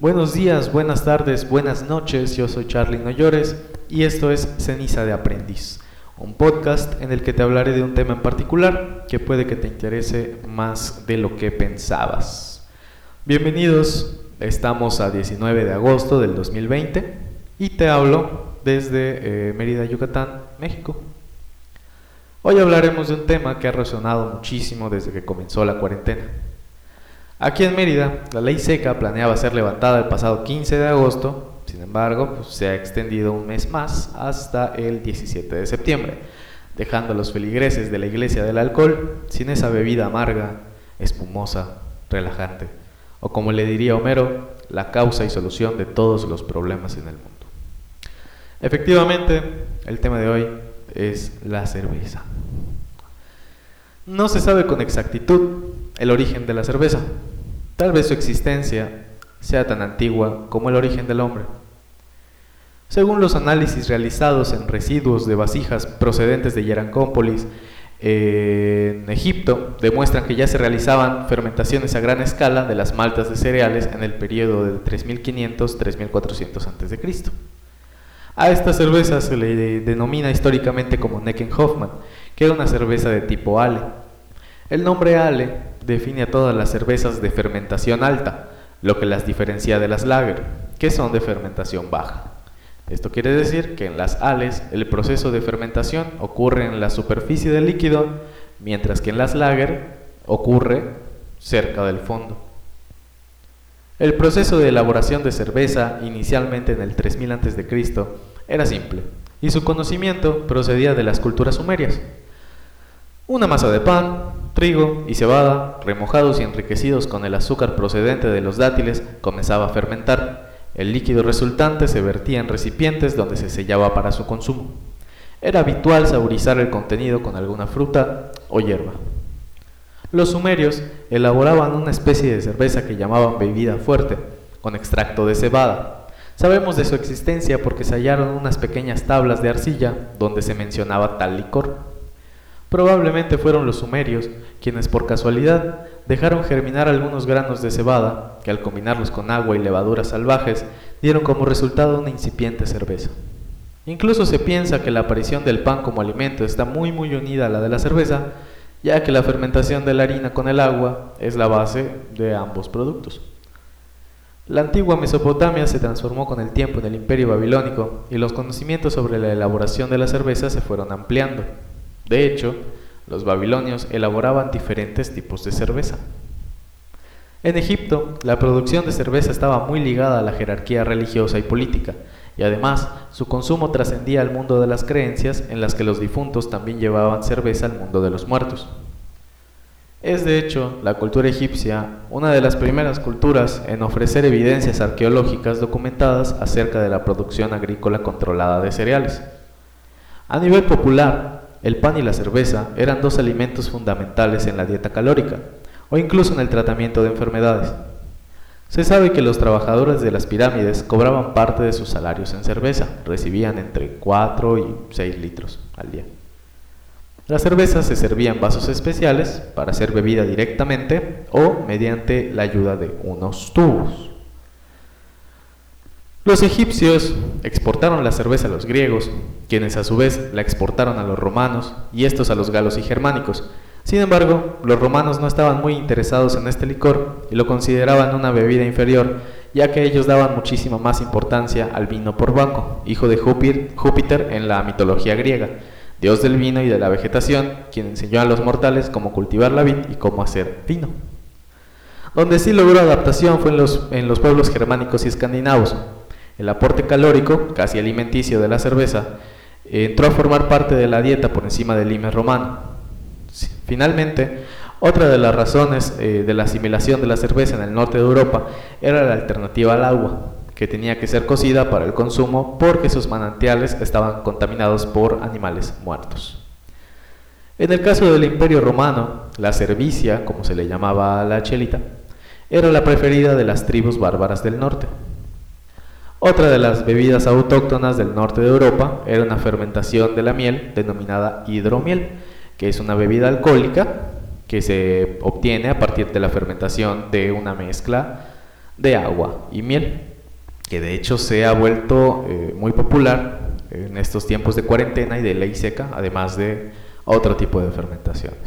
Buenos días, buenas tardes, buenas noches, yo soy Charlie Noyores y esto es Ceniza de Aprendiz, un podcast en el que te hablaré de un tema en particular que puede que te interese más de lo que pensabas. Bienvenidos, estamos a 19 de agosto del 2020 y te hablo desde eh, Mérida, Yucatán, México. Hoy hablaremos de un tema que ha resonado muchísimo desde que comenzó la cuarentena. Aquí en Mérida, la ley seca planeaba ser levantada el pasado 15 de agosto, sin embargo, pues, se ha extendido un mes más hasta el 17 de septiembre, dejando a los feligreses de la iglesia del alcohol sin esa bebida amarga, espumosa, relajante, o como le diría Homero, la causa y solución de todos los problemas en el mundo. Efectivamente, el tema de hoy es la cerveza. No se sabe con exactitud el origen de la cerveza. Tal vez su existencia sea tan antigua como el origen del hombre. Según los análisis realizados en residuos de vasijas procedentes de Yerancópolis en Egipto, demuestran que ya se realizaban fermentaciones a gran escala de las maltas de cereales en el periodo de 3500-3400 a.C. A esta cerveza se le denomina históricamente como Neckenhoffman, que era una cerveza de tipo Ale. El nombre Ale define a todas las cervezas de fermentación alta, lo que las diferencia de las lager, que son de fermentación baja. Esto quiere decir que en las ales el proceso de fermentación ocurre en la superficie del líquido, mientras que en las lager ocurre cerca del fondo. El proceso de elaboración de cerveza, inicialmente en el 3000 a.C., era simple, y su conocimiento procedía de las culturas sumerias. Una masa de pan, trigo y cebada, remojados y enriquecidos con el azúcar procedente de los dátiles, comenzaba a fermentar. El líquido resultante se vertía en recipientes donde se sellaba para su consumo. Era habitual saborizar el contenido con alguna fruta o hierba. Los sumerios elaboraban una especie de cerveza que llamaban bebida fuerte, con extracto de cebada, Sabemos de su existencia porque se hallaron unas pequeñas tablas de arcilla donde se mencionaba tal licor. Probablemente fueron los sumerios quienes por casualidad dejaron germinar algunos granos de cebada que al combinarlos con agua y levaduras salvajes dieron como resultado una incipiente cerveza. Incluso se piensa que la aparición del pan como alimento está muy muy unida a la de la cerveza, ya que la fermentación de la harina con el agua es la base de ambos productos. La antigua Mesopotamia se transformó con el tiempo en el imperio babilónico y los conocimientos sobre la elaboración de la cerveza se fueron ampliando. De hecho, los babilonios elaboraban diferentes tipos de cerveza. En Egipto, la producción de cerveza estaba muy ligada a la jerarquía religiosa y política, y además su consumo trascendía al mundo de las creencias en las que los difuntos también llevaban cerveza al mundo de los muertos. Es de hecho la cultura egipcia una de las primeras culturas en ofrecer evidencias arqueológicas documentadas acerca de la producción agrícola controlada de cereales. A nivel popular, el pan y la cerveza eran dos alimentos fundamentales en la dieta calórica o incluso en el tratamiento de enfermedades. Se sabe que los trabajadores de las pirámides cobraban parte de sus salarios en cerveza, recibían entre 4 y 6 litros al día. La cerveza se servía en vasos especiales para ser bebida directamente o mediante la ayuda de unos tubos. Los egipcios exportaron la cerveza a los griegos, quienes a su vez la exportaron a los romanos y estos a los galos y germánicos. Sin embargo, los romanos no estaban muy interesados en este licor y lo consideraban una bebida inferior, ya que ellos daban muchísima más importancia al vino por banco, hijo de Júpiter en la mitología griega dios del vino y de la vegetación, quien enseñó a los mortales cómo cultivar la vid y cómo hacer vino. Donde sí logró adaptación fue en los, en los pueblos germánicos y escandinavos. El aporte calórico, casi alimenticio de la cerveza, entró a formar parte de la dieta por encima del lime romano. Finalmente, otra de las razones eh, de la asimilación de la cerveza en el norte de Europa era la alternativa al agua que tenía que ser cocida para el consumo porque sus manantiales estaban contaminados por animales muertos. En el caso del Imperio Romano, la cervicia, como se le llamaba a la chelita, era la preferida de las tribus bárbaras del norte. Otra de las bebidas autóctonas del norte de Europa era una fermentación de la miel denominada hidromiel, que es una bebida alcohólica que se obtiene a partir de la fermentación de una mezcla de agua y miel, que de hecho se ha vuelto eh, muy popular en estos tiempos de cuarentena y de ley seca, además de otro tipo de fermentaciones.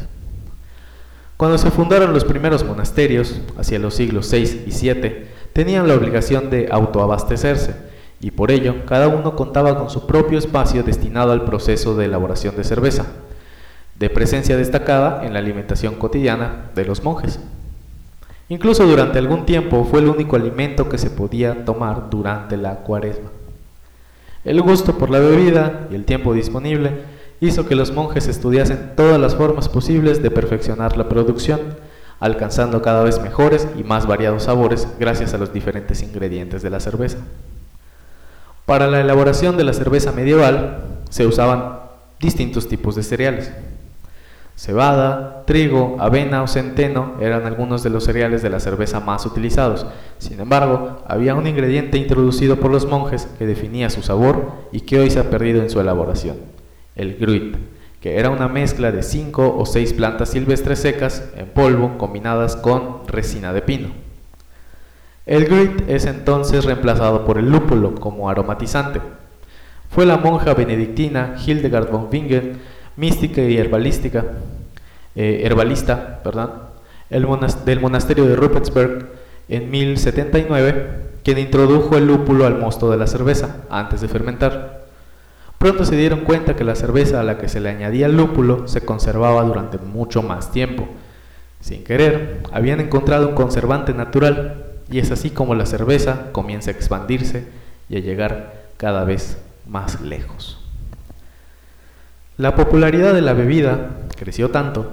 Cuando se fundaron los primeros monasterios, hacia los siglos VI y VII, tenían la obligación de autoabastecerse, y por ello cada uno contaba con su propio espacio destinado al proceso de elaboración de cerveza, de presencia destacada en la alimentación cotidiana de los monjes. Incluso durante algún tiempo fue el único alimento que se podía tomar durante la cuaresma. El gusto por la bebida y el tiempo disponible hizo que los monjes estudiasen todas las formas posibles de perfeccionar la producción, alcanzando cada vez mejores y más variados sabores gracias a los diferentes ingredientes de la cerveza. Para la elaboración de la cerveza medieval se usaban distintos tipos de cereales. Cebada, trigo, avena o centeno eran algunos de los cereales de la cerveza más utilizados. Sin embargo, había un ingrediente introducido por los monjes que definía su sabor y que hoy se ha perdido en su elaboración, el gruit, que era una mezcla de cinco o seis plantas silvestres secas en polvo combinadas con resina de pino. El gruit es entonces reemplazado por el lúpulo como aromatizante. Fue la monja benedictina Hildegard von Bingen mística y herbalística, eh, herbalista perdón, el del monasterio de Ruppertsberg en 1079, quien introdujo el lúpulo al mosto de la cerveza antes de fermentar. Pronto se dieron cuenta que la cerveza a la que se le añadía el lúpulo se conservaba durante mucho más tiempo. Sin querer, habían encontrado un conservante natural y es así como la cerveza comienza a expandirse y a llegar cada vez más lejos. La popularidad de la bebida creció tanto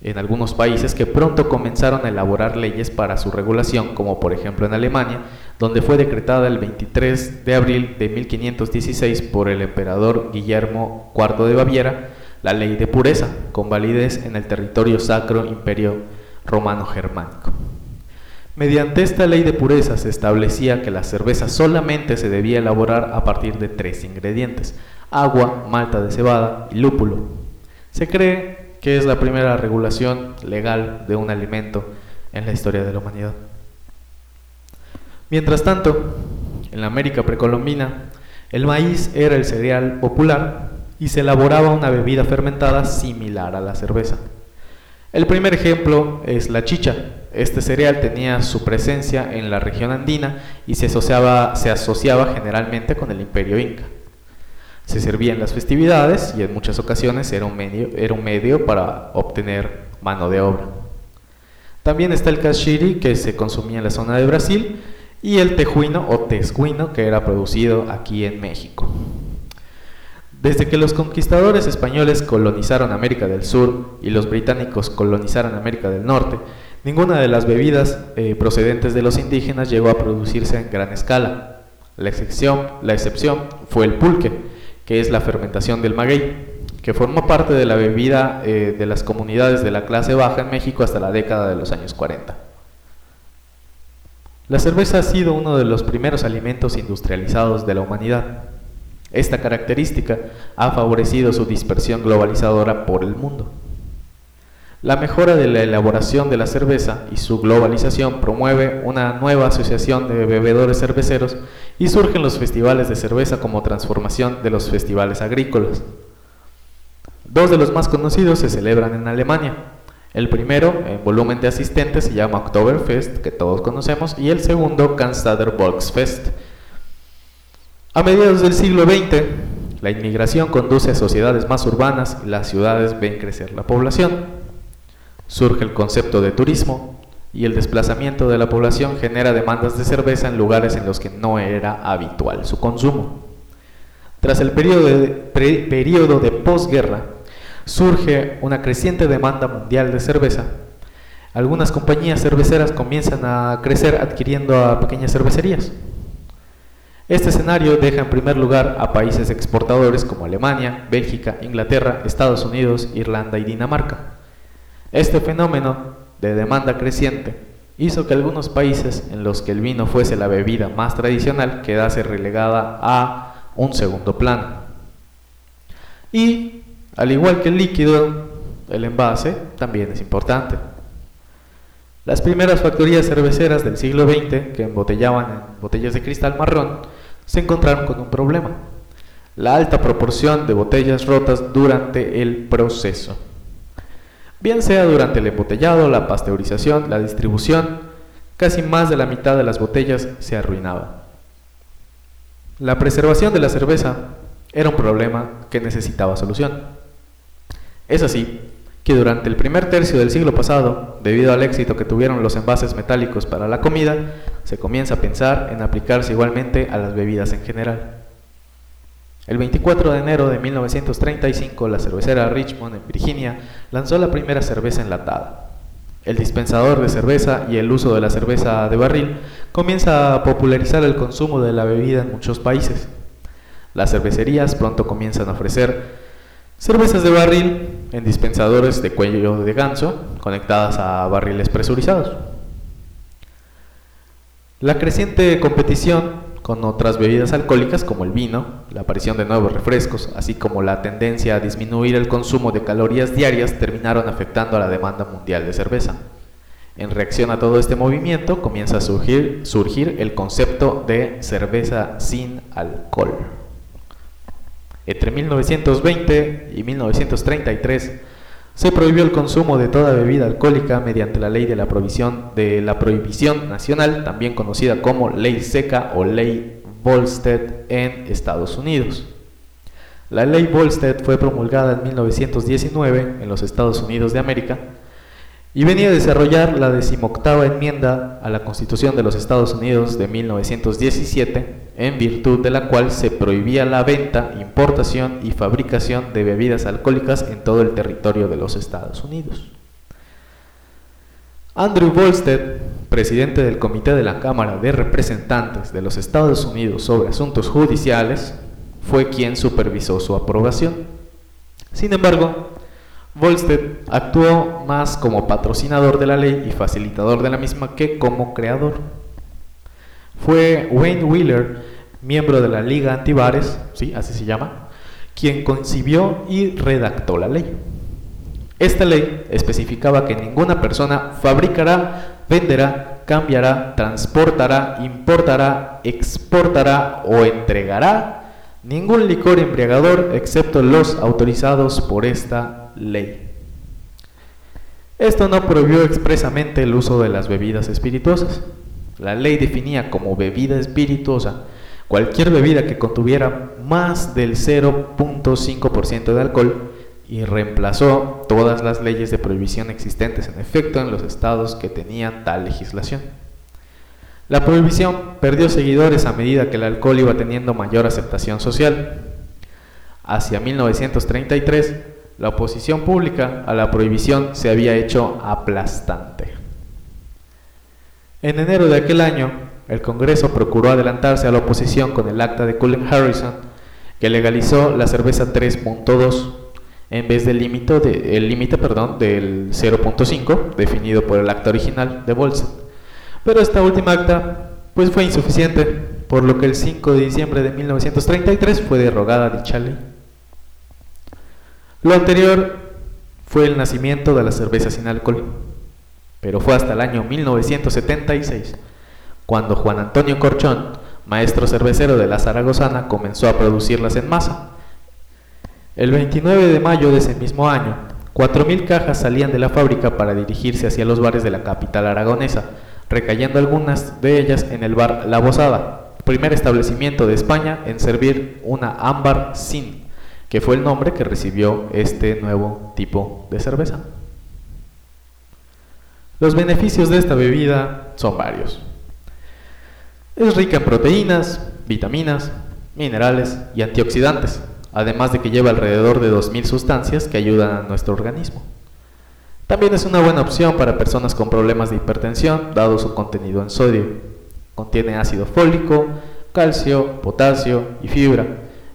en algunos países que pronto comenzaron a elaborar leyes para su regulación, como por ejemplo en Alemania, donde fue decretada el 23 de abril de 1516 por el emperador Guillermo IV de Baviera la ley de pureza, con validez en el territorio sacro imperio romano germánico. Mediante esta ley de pureza se establecía que la cerveza solamente se debía elaborar a partir de tres ingredientes, agua, malta de cebada y lúpulo. Se cree que es la primera regulación legal de un alimento en la historia de la humanidad. Mientras tanto, en la América precolombina, el maíz era el cereal popular y se elaboraba una bebida fermentada similar a la cerveza. El primer ejemplo es la chicha. Este cereal tenía su presencia en la región andina y se asociaba, se asociaba generalmente con el imperio inca. Se servía en las festividades y en muchas ocasiones era un medio, era un medio para obtener mano de obra. También está el cachiri que se consumía en la zona de Brasil y el tejuino o tescuino que era producido aquí en México. Desde que los conquistadores españoles colonizaron América del Sur y los británicos colonizaron América del Norte, ninguna de las bebidas eh, procedentes de los indígenas llegó a producirse en gran escala. La excepción, la excepción fue el pulque, que es la fermentación del maguey, que formó parte de la bebida eh, de las comunidades de la clase baja en México hasta la década de los años 40. La cerveza ha sido uno de los primeros alimentos industrializados de la humanidad. Esta característica ha favorecido su dispersión globalizadora por el mundo. La mejora de la elaboración de la cerveza y su globalización promueve una nueva asociación de bebedores cerveceros y surgen los festivales de cerveza como transformación de los festivales agrícolas. Dos de los más conocidos se celebran en Alemania. El primero, en volumen de asistentes, se llama Oktoberfest, que todos conocemos, y el segundo, Cannstatter Volksfest. A mediados del siglo XX, la inmigración conduce a sociedades más urbanas y las ciudades ven crecer la población. Surge el concepto de turismo y el desplazamiento de la población genera demandas de cerveza en lugares en los que no era habitual su consumo. Tras el periodo de, posguerra, surge una creciente demanda mundial de cerveza. Algunas compañías cerveceras comienzan a crecer adquiriendo a pequeñas cervecerías. Este escenario deja en primer lugar a países exportadores como Alemania, Bélgica, Inglaterra, Estados Unidos, Irlanda y Dinamarca. Este fenómeno de demanda creciente hizo que algunos países en los que el vino fuese la bebida más tradicional quedase relegada a un segundo plano. Y, al igual que el líquido, el envase también es importante. Las primeras factorías cerveceras del siglo XX, que embotellaban en botellas de cristal marrón, se encontraron con un problema. La alta proporción de botellas rotas durante el proceso. Bien sea durante el embotellado, la pasteurización, la distribución, casi más de la mitad de las botellas se arruinaba. La preservación de la cerveza era un problema que necesitaba solución. Es así que durante el primer tercio del siglo pasado, debido al éxito que tuvieron los envases metálicos para la comida, se comienza a pensar en aplicarse igualmente a las bebidas en general. El 24 de enero de 1935, la cervecera Richmond en Virginia lanzó la primera cerveza enlatada. El dispensador de cerveza y el uso de la cerveza de barril comienza a popularizar el consumo de la bebida en muchos países. Las cervecerías pronto comienzan a ofrecer cervezas de barril en dispensadores de cuello de ganso conectadas a barriles presurizados. La creciente competición con otras bebidas alcohólicas como el vino, la aparición de nuevos refrescos, así como la tendencia a disminuir el consumo de calorías diarias terminaron afectando a la demanda mundial de cerveza. En reacción a todo este movimiento comienza a surgir, el concepto de cerveza sin alcohol. Entre 1920 y 1933 se prohibió el consumo de toda bebida alcohólica mediante la ley de la prohibición, de la prohibición nacional, también conocida como ley seca o ley Volstead en Estados Unidos. La ley Volstead fue promulgada en 1919 en los Estados Unidos de América y venía a desarrollar la decimoctava enmienda a la Constitución de los Estados Unidos de 1917, en virtud de la cual se prohibía la venta, importación y fabricación de bebidas alcohólicas en todo el territorio de los Estados Unidos. Andrew Volstead, presidente del Comité de la Cámara de Representantes de los Estados Unidos sobre Asuntos Judiciales, fue quien supervisó su aprobación. Sin embargo, Volstead actuó más como patrocinador de la ley y facilitador de la misma que como creador. Fue Wayne Wheeler, miembro de la Liga Antibares, ¿sí? así se llama, quien concibió y redactó la ley. Esta ley especificaba que ninguna persona fabricará, venderá, cambiará, transportará, importará, exportará o entregará ningún licor embriagador excepto los autorizados por esta ley. Esto no prohibió expresamente el uso de las bebidas espirituosas. La ley definía como bebida espirituosa cualquier bebida que contuviera más del 0.5% de alcohol y reemplazó todas las leyes de prohibición existentes en efecto en los estados que tenían tal legislación. La prohibición perdió seguidores a medida que el alcohol iba teniendo mayor aceptación social. Hacia 1933, la oposición pública a la prohibición se había hecho aplastante. En enero de aquel año, el Congreso procuró adelantarse a la oposición con el acta de Cullen Harrison, que legalizó la cerveza 3.2 en vez del límite del 0.5 definido por el acta original de Bolsa. Pero esta última acta pues fue insuficiente, por lo que el 5 de diciembre de 1933 fue derogada dicha ley. Lo anterior fue el nacimiento de la cerveza sin alcohol, pero fue hasta el año 1976 cuando Juan Antonio Corchón, maestro cervecero de la Zaragozana, comenzó a producirlas en masa. El 29 de mayo de ese mismo año, 4.000 cajas salían de la fábrica para dirigirse hacia los bares de la capital aragonesa, recayendo algunas de ellas en el bar La Bosada, primer establecimiento de España en servir una ámbar sin que fue el nombre que recibió este nuevo tipo de cerveza. Los beneficios de esta bebida son varios. Es rica en proteínas, vitaminas, minerales y antioxidantes, además de que lleva alrededor de 2.000 sustancias que ayudan a nuestro organismo. También es una buena opción para personas con problemas de hipertensión, dado su contenido en sodio. Contiene ácido fólico, calcio, potasio y fibra,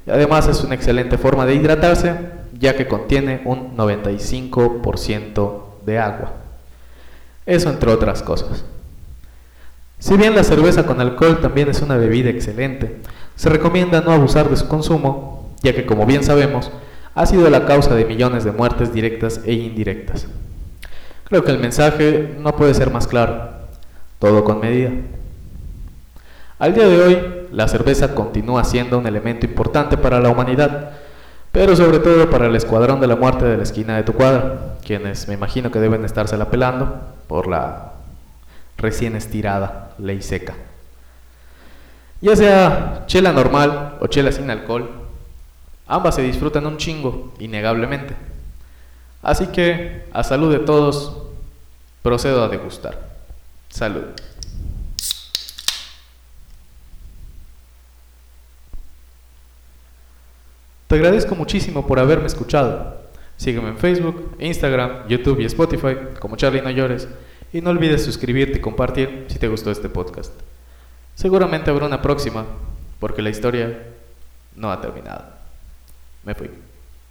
y además es una excelente forma de hidratarse ya que contiene un 95% de agua. Eso entre otras cosas. Si bien la cerveza con alcohol también es una bebida excelente, se recomienda no abusar de su consumo, ya que como bien sabemos, ha sido la causa de millones de muertes directas e indirectas. Creo que el mensaje no puede ser más claro, todo con medida. Al día de hoy, la cerveza continúa siendo un elemento importante para la humanidad, pero sobre todo para el escuadrón de la muerte de la esquina de tu cuadra, quienes me imagino que deben estársela pelando por la recién estirada ley seca. Ya sea chela normal o chela sin alcohol, ambas se disfrutan un chingo, innegablemente. Así que, a salud de todos, procedo a degustar. Salud. Te agradezco muchísimo por haberme escuchado. Sígueme en Facebook, Instagram, YouTube y Spotify como Charlie No Llores. Y no olvides suscribirte y compartir si te gustó este podcast. Seguramente habrá una próxima, porque la historia no ha terminado. Me fui.